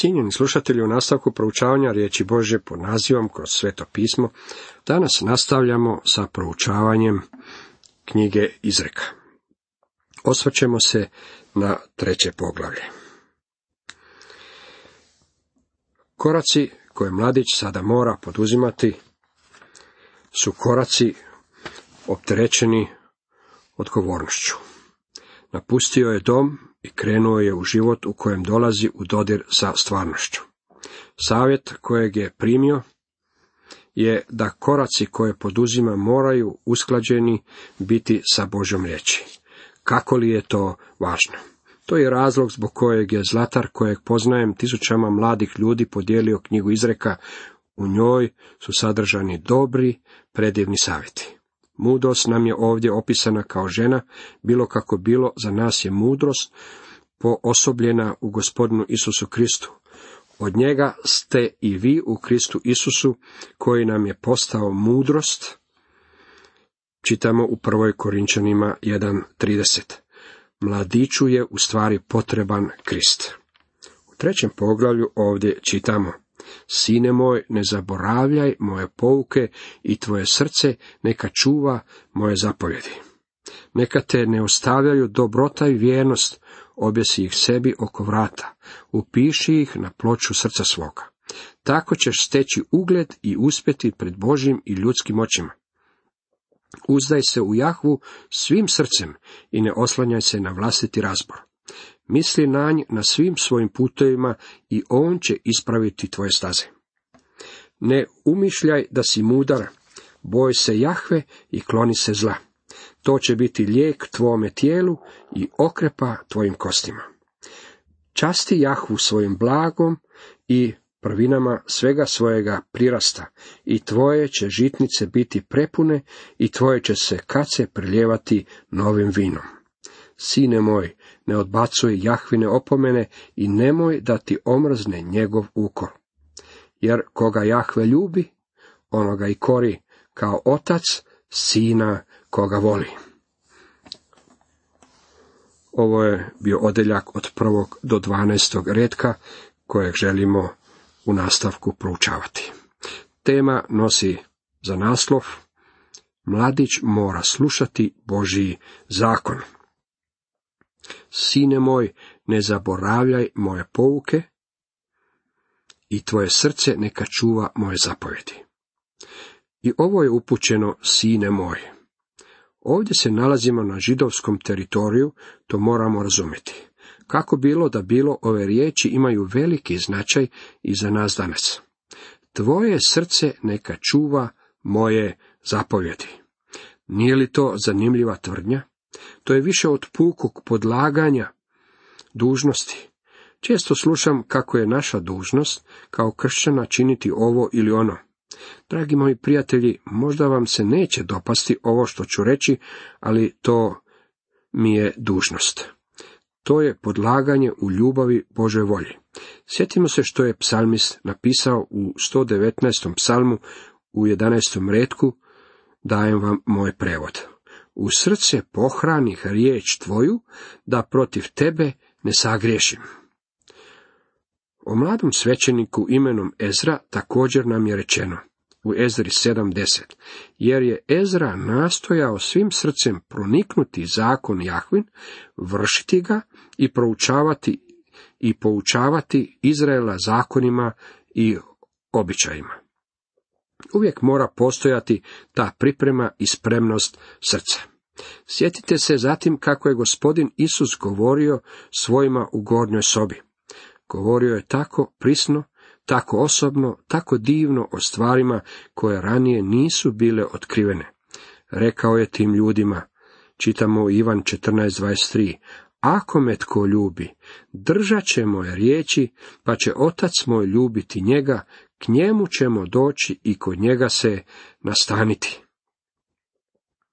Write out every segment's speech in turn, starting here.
Cijenjeni slušatelji, u nastavku proučavanja riječi Bože pod nazivom kroz sveto pismo, danas nastavljamo sa proučavanjem knjige Izreka. Osvrćemo se na treće poglavlje. Koraci koje mladić sada mora poduzimati su koraci opterećeni odgovornošću. Napustio je dom i krenuo je u život u kojem dolazi u dodir sa stvarnošću. Savjet kojeg je primio je da koraci koje poduzima moraju usklađeni biti sa Božom riječi. Kako li je to važno? To je razlog zbog kojeg je Zlatar, kojeg poznajem tisućama mladih ljudi, podijelio knjigu izreka. U njoj su sadržani dobri, predivni savjeti. Mudrost nam je ovdje opisana kao žena, bilo kako bilo, za nas je mudrost poosobljena u gospodinu Isusu Kristu. Od njega ste i vi u Kristu Isusu, koji nam je postao mudrost, čitamo u prvoj Korinčanima 1.30. Mladiću je u stvari potreban Krist. U trećem poglavlju ovdje čitamo Sine moj, ne zaboravljaj moje pouke i tvoje srce neka čuva moje zapovjedi. Neka te ne ostavljaju dobrota i vjernost, objesi ih sebi oko vrata, upiši ih na ploču srca svoga. Tako ćeš steći ugled i uspjeti pred Božim i ljudskim očima. Uzdaj se u Jahvu svim srcem i ne oslanjaj se na vlastiti razbor. Misli na nj na svim svojim putovima i on će ispraviti tvoje staze. Ne umišljaj da si mudar, boj se Jahve i kloni se zla. To će biti lijek tvome tijelu i okrepa tvojim kostima. Časti Jahvu svojim blagom i prvinama svega svojega prirasta i tvoje će žitnice biti prepune i tvoje će se kace priljevati novim vinom. Sine moj, ne odbacuj Jahvine opomene i nemoj da ti omrzne njegov ukor. Jer koga Jahve ljubi, onoga i kori, kao otac sina koga voli. Ovo je bio odeljak od prvog do dvanaestog redka kojeg želimo u nastavku proučavati. Tema nosi za naslov Mladić mora slušati Božiji zakon. Sine moj, ne zaboravljaj moje pouke i tvoje srce neka čuva moje zapovjedi. I ovo je upućeno, sine moj. Ovdje se nalazimo na židovskom teritoriju, to moramo razumjeti. Kako bilo da bilo, ove riječi imaju veliki značaj i za nas danas. Tvoje srce neka čuva moje zapovjedi. Nije li to zanimljiva tvrdnja? To je više od pukog podlaganja dužnosti. Često slušam kako je naša dužnost kao kršćana činiti ovo ili ono. Dragi moji prijatelji, možda vam se neće dopasti ovo što ću reći, ali to mi je dužnost. To je podlaganje u ljubavi Božoj volji. Sjetimo se što je psalmist napisao u 119. psalmu u 11. redku, dajem vam moj prevod. U srce pohranih riječ tvoju, da protiv tebe ne sagriješim. O mladom svećeniku imenom Ezra također nam je rečeno u Ezri 7.10, jer je Ezra nastojao svim srcem proniknuti zakon Jahvin, vršiti ga i proučavati i poučavati Izraela zakonima i običajima. Uvijek mora postojati ta priprema i spremnost srca. Sjetite se zatim kako je gospodin Isus govorio svojima u gornjoj sobi. Govorio je tako prisno, tako osobno, tako divno o stvarima koje ranije nisu bile otkrivene. Rekao je tim ljudima, čitamo Ivan 14.23, ako me tko ljubi, držat će moje riječi, pa će otac moj ljubiti njega, k njemu ćemo doći i kod njega se nastaniti.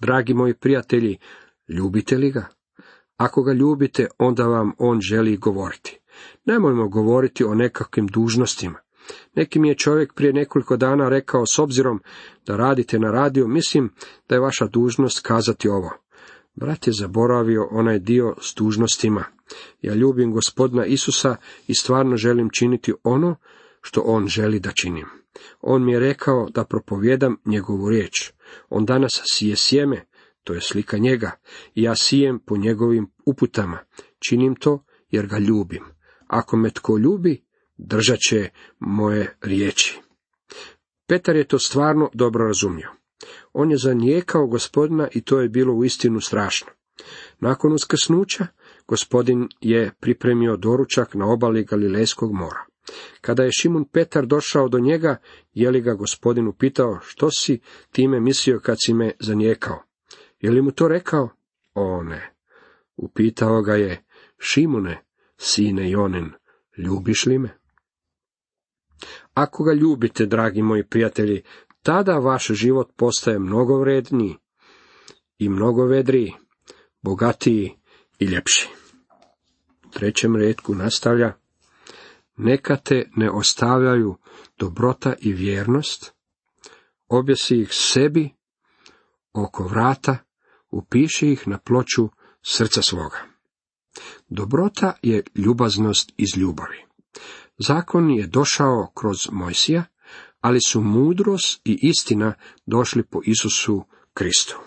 Dragi moji prijatelji, ljubite li ga? Ako ga ljubite, onda vam on želi govoriti. Nemojmo govoriti o nekakvim dužnostima. Neki mi je čovjek prije nekoliko dana rekao, s obzirom da radite na radiju, mislim da je vaša dužnost kazati ovo. Brat je zaboravio onaj dio s dužnostima. Ja ljubim gospodina Isusa i stvarno želim činiti ono što on želi da činim. On mi je rekao da propovjedam njegovu riječ. On danas sije sjeme, to je slika njega, i ja sijem po njegovim uputama. Činim to jer ga ljubim. Ako me tko ljubi, držat će moje riječi. Petar je to stvarno dobro razumio. On je zanijekao gospodina i to je bilo uistinu strašno. Nakon uskrsnuća, gospodin je pripremio doručak na obali Galilejskog mora. Kada je Šimun Petar došao do njega, je li ga gospodin upitao, što si time mislio kad si me zanijekao? Je li mu to rekao? O ne. Upitao ga je, Šimune, sine Jonin, ljubiš li me? Ako ga ljubite, dragi moji prijatelji, tada vaš život postaje mnogo vredniji i mnogo vedriji, bogatiji i ljepši. U trećem redku nastavlja, neka te ne ostavljaju dobrota i vjernost, objesi ih sebi oko vrata, upiši ih na ploču srca svoga. Dobrota je ljubaznost iz ljubavi. Zakon je došao kroz Mojsija, ali su mudrost i istina došli po Isusu Kristu.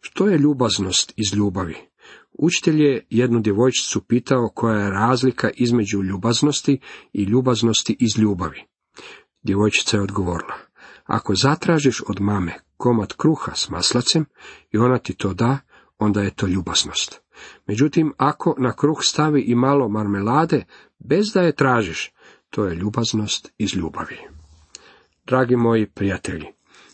Što je ljubaznost iz ljubavi? Učitelj je jednu djevojčicu pitao koja je razlika između ljubaznosti i ljubaznosti iz ljubavi. Djevojčica je odgovorila, ako zatražiš od mame komad kruha s maslacem i ona ti to da, onda je to ljubaznost. Međutim, ako na kruh stavi i malo marmelade, bez da je tražiš, to je ljubaznost iz ljubavi. Dragi moji prijatelji,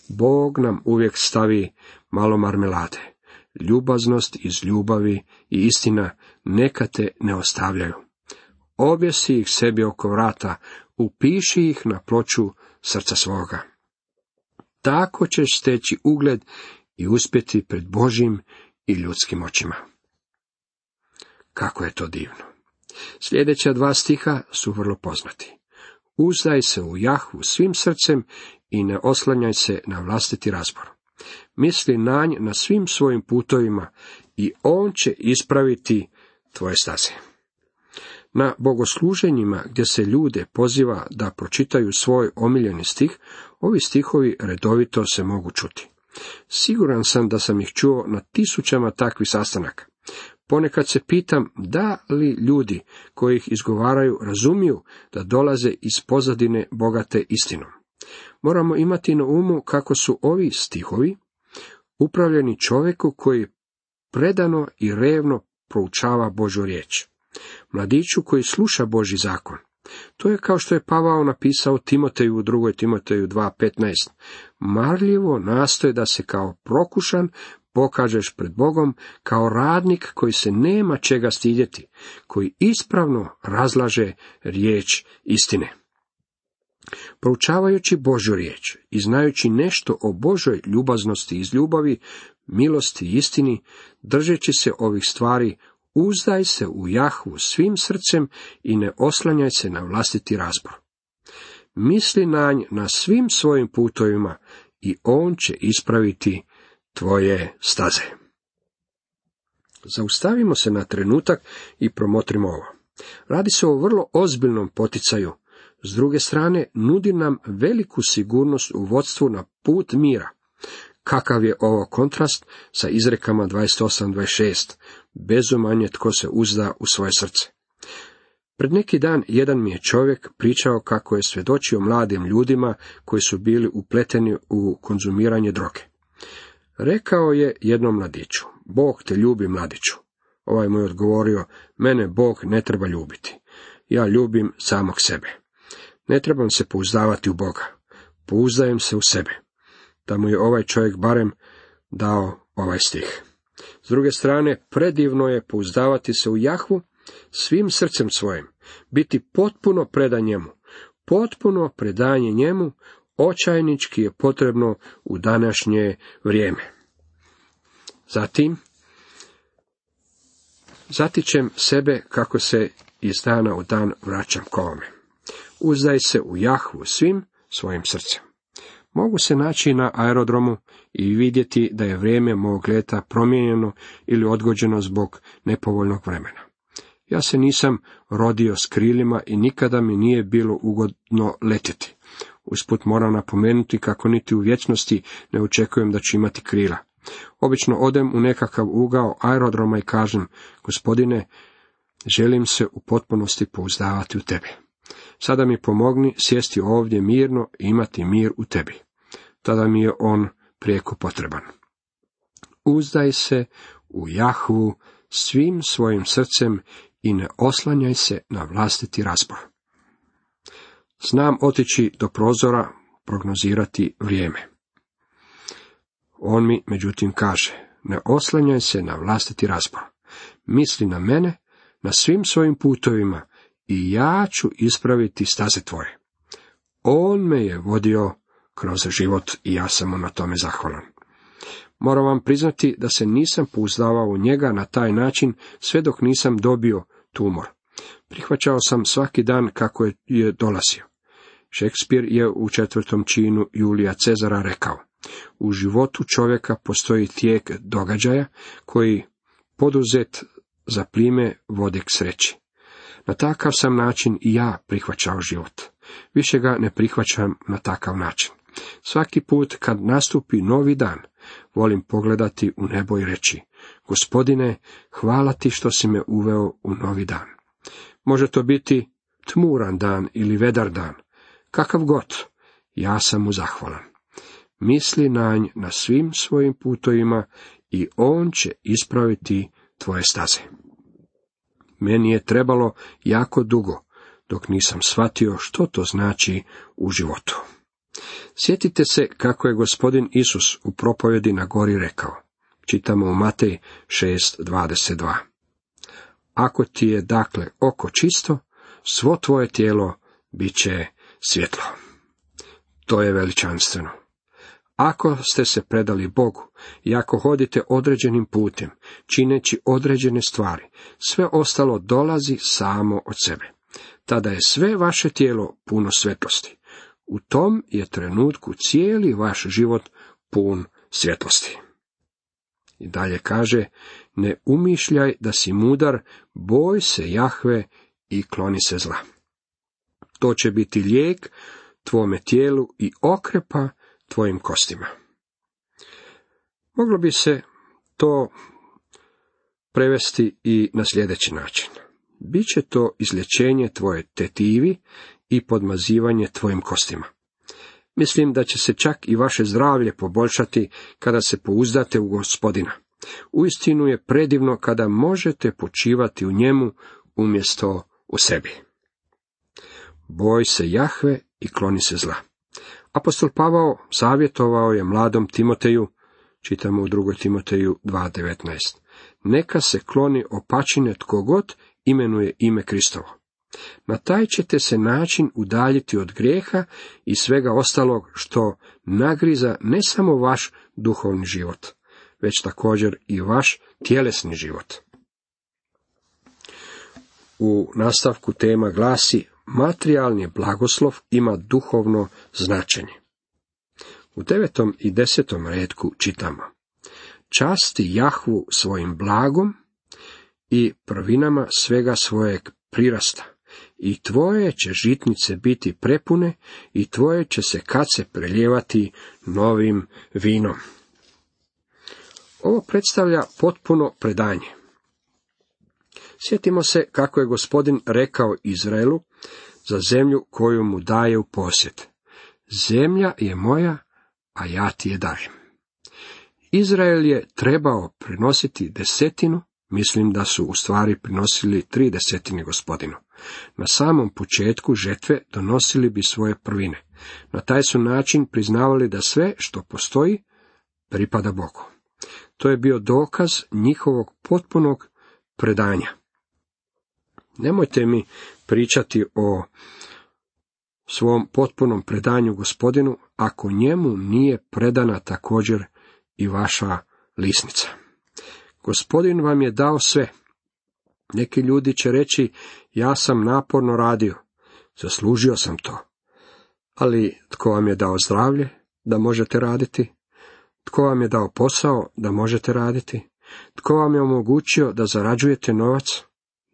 Bog nam uvijek stavi malo marmelade. Ljubaznost iz ljubavi i istina neka te ne ostavljaju. Objesi ih sebi oko vrata, upiši ih na ploču srca svoga. Tako ćeš steći ugled i uspjeti pred Božim i ljudskim očima. Kako je to divno. Sljedeća dva stiha su vrlo poznati. Uzdaj se u Jahvu svim srcem i ne oslanjaj se na vlastiti razbor. Misli na na svim svojim putovima i on će ispraviti tvoje staze. Na bogosluženjima gdje se ljude poziva da pročitaju svoj omiljeni stih, ovi stihovi redovito se mogu čuti. Siguran sam da sam ih čuo na tisućama takvih sastanaka. Ponekad se pitam da li ljudi koji ih izgovaraju razumiju da dolaze iz pozadine bogate istinom. Moramo imati na umu kako su ovi stihovi upravljeni čovjeku koji predano i revno proučava Božu riječ. Mladiću koji sluša Boži zakon. To je kao što je Pavao napisao Timoteju u 2. Timoteju 2.15. Marljivo nastoje da se kao prokušan pokažeš pred Bogom kao radnik koji se nema čega stidjeti, koji ispravno razlaže riječ istine. Proučavajući Božju riječ i znajući nešto o Božoj ljubaznosti iz ljubavi, milosti i istini, držeći se ovih stvari, uzdaj se u Jahvu svim srcem i ne oslanjaj se na vlastiti razbor. Misli na nj na svim svojim putovima i on će ispraviti tvoje staze. Zaustavimo se na trenutak i promotrimo ovo. Radi se o vrlo ozbiljnom poticaju. S druge strane, nudi nam veliku sigurnost u vodstvu na put mira. Kakav je ovo kontrast sa izrekama 28-26, bezumanje tko se uzda u svoje srce. Pred neki dan jedan mi je čovjek pričao kako je svjedočio mladim ljudima koji su bili upleteni u konzumiranje droge. Rekao je jednom mladiću, Bog te ljubi mladiću. Ovaj mu je odgovorio, mene Bog ne treba ljubiti. Ja ljubim samog sebe. Ne trebam se pouzdavati u Boga. Pouzdajem se u sebe. Da mu je ovaj čovjek barem dao ovaj stih. S druge strane, predivno je pouzdavati se u Jahvu svim srcem svojim, biti potpuno predan njemu, potpuno predanje njemu, očajnički je potrebno u današnje vrijeme. Zatim, zatičem sebe kako se iz dana u dan vraćam kome. Uzdaj se u Jahvu svim svojim srcem. Mogu se naći na aerodromu i vidjeti da je vrijeme mog leta promijenjeno ili odgođeno zbog nepovoljnog vremena. Ja se nisam rodio s krilima i nikada mi nije bilo ugodno letjeti. Usput moram napomenuti kako niti u vječnosti ne očekujem da ću imati krila. Obično odem u nekakav ugao aerodroma i kažem, gospodine, želim se u potpunosti pouzdavati u tebe. Sada mi pomogni sjesti ovdje mirno i imati mir u tebi. Tada mi je on prijeko potreban. Uzdaj se u Jahvu svim svojim srcem i ne oslanjaj se na vlastiti razbor. Znam otići do prozora, prognozirati vrijeme. On mi, međutim, kaže, ne oslanjaj se na vlastiti razbor. Misli na mene, na svim svojim putovima, i ja ću ispraviti staze tvoje. On me je vodio kroz život i ja sam mu na tome zahvalan. Moram vam priznati da se nisam pouzdavao u njega na taj način sve dok nisam dobio tumor. Prihvaćao sam svaki dan kako je dolazio. Šekspir je u četvrtom činu Julija Cezara rekao, u životu čovjeka postoji tijek događaja koji poduzet za plime vode k sreći. Na takav sam način i ja prihvaćao život. Više ga ne prihvaćam na takav način. Svaki put kad nastupi novi dan, volim pogledati u nebo i reći, gospodine, hvala ti što si me uveo u novi dan. Može to biti tmuran dan ili vedar dan, kakav god, ja sam mu zahvalan. Misli na nj na svim svojim putovima i on će ispraviti tvoje staze. Meni je trebalo jako dugo, dok nisam shvatio što to znači u životu. Sjetite se kako je gospodin Isus u propovjedi na gori rekao. Čitamo u Matej 6.22. Ako ti je dakle oko čisto, svo tvoje tijelo bit će svjetlo. To je veličanstveno. Ako ste se predali Bogu i ako hodite određenim putem, čineći određene stvari, sve ostalo dolazi samo od sebe. Tada je sve vaše tijelo puno svjetlosti. U tom je trenutku cijeli vaš život pun svjetlosti. I dalje kaže, ne umišljaj da si mudar, boj se Jahve i kloni se zla. To će biti lijek tvome tijelu i okrepa tvojim kostima. Moglo bi se to prevesti i na sljedeći način. Biće to izlječenje tvoje tetivi i podmazivanje tvojim kostima. Mislim da će se čak i vaše zdravlje poboljšati kada se pouzdate u gospodina. Uistinu je predivno kada možete počivati u njemu umjesto u sebi. Boj se Jahve i kloni se zla. Apostol Pavao savjetovao je mladom Timoteju, čitamo u 2. Timoteju 2.19. Neka se kloni opačine tko god imenuje ime Kristovo. Na taj ćete se način udaljiti od grijeha i svega ostalog što nagriza ne samo vaš duhovni život, već također i vaš tjelesni život. U nastavku tema glasi materijalni blagoslov ima duhovno značenje. U devetom i desetom redku čitamo Časti Jahvu svojim blagom i prvinama svega svojeg prirasta. I tvoje će žitnice biti prepune i tvoje će se kace preljevati novim vinom. Ovo predstavlja potpuno predanje. Sjetimo se kako je gospodin rekao Izraelu za zemlju koju mu daje u posjet. Zemlja je moja, a ja ti je dajem. Izrael je trebao prinositi desetinu, mislim da su u stvari prinosili tri desetine gospodinu. Na samom početku žetve donosili bi svoje prvine. Na taj su način priznavali da sve što postoji pripada Bogu. To je bio dokaz njihovog potpunog predanja. Nemojte mi pričati o svom potpunom predanju gospodinu, ako njemu nije predana također i vaša lisnica. Gospodin vam je dao sve. Neki ljudi će reći, ja sam naporno radio, zaslužio sam to. Ali tko vam je dao zdravlje da možete raditi? Tko vam je dao posao da možete raditi? Tko vam je omogućio da zarađujete novac?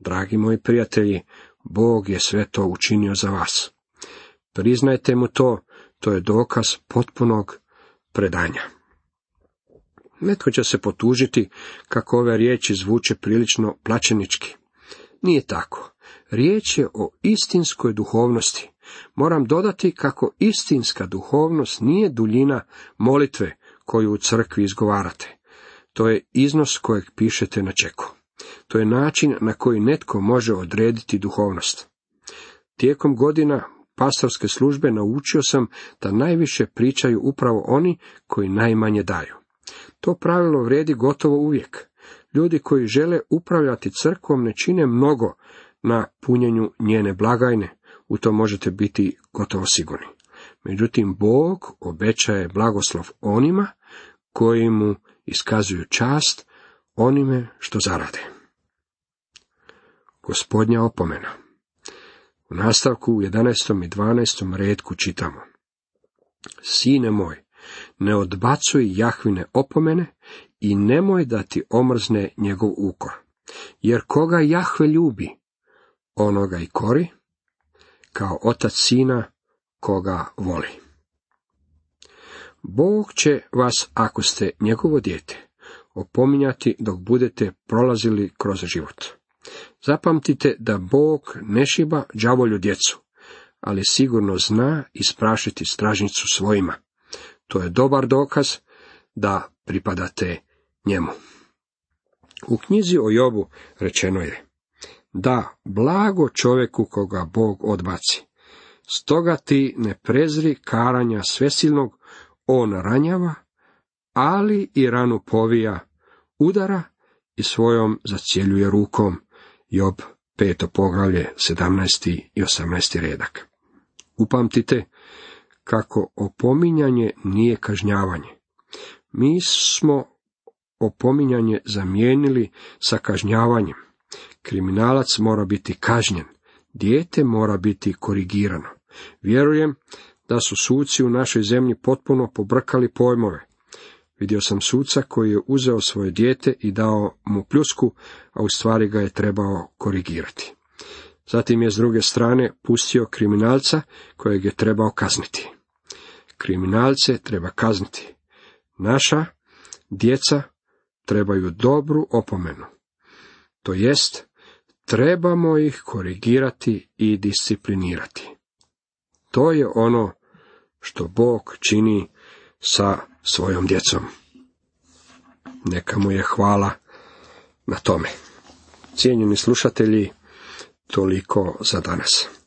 Dragi moji prijatelji, Bog je sve to učinio za vas. Priznajte mu to, to je dokaz potpunog predanja. Netko će se potužiti kako ove riječi zvuče prilično plaćenički. Nije tako. Riječ je o istinskoj duhovnosti. Moram dodati kako istinska duhovnost nije duljina molitve koju u crkvi izgovarate. To je iznos kojeg pišete na čeku. To je način na koji netko može odrediti duhovnost. Tijekom godina pastorske službe naučio sam da najviše pričaju upravo oni koji najmanje daju. To pravilo vrijedi gotovo uvijek. Ljudi koji žele upravljati crkvom ne čine mnogo na punjenju njene blagajne, u to možete biti gotovo sigurni. Međutim, Bog obećaje blagoslov onima koji mu iskazuju čast onime što zarade. Gospodnja opomena U nastavku u 11. i 12. redku čitamo Sine moj, ne odbacuj Jahvine opomene i nemoj da ti omrzne njegov ukor. Jer koga Jahve ljubi, onoga i kori, kao otac sina koga voli. Bog će vas, ako ste njegovo dijete, opominjati dok budete prolazili kroz život. Zapamtite da Bog ne šiba đavolju djecu, ali sigurno zna isprašiti stražnicu svojima. To je dobar dokaz da pripadate njemu. U knjizi o Jobu rečeno je da blago čovjeku koga Bog odbaci. Stoga ti ne prezri karanja svesilnog, on ranjava, ali i ranu povija, udara i svojom zacjeljuje rukom. Job peto poglavlje, 17. i 18. redak. Upamtite kako opominjanje nije kažnjavanje. Mi smo opominjanje zamijenili sa kažnjavanjem. Kriminalac mora biti kažnjen, dijete mora biti korigirano. Vjerujem da su suci u našoj zemlji potpuno pobrkali pojmove. Vidio sam suca koji je uzeo svoje dijete i dao mu pljusku, a u stvari ga je trebao korigirati. Zatim je s druge strane pustio kriminalca kojeg je trebao kazniti. Kriminalce treba kazniti. Naša djeca trebaju dobru opomenu. To jest, trebamo ih korigirati i disciplinirati. To je ono što Bog čini sa svojom djecom. Neka mu je hvala na tome. Cijenjeni slušatelji, toliko za danas.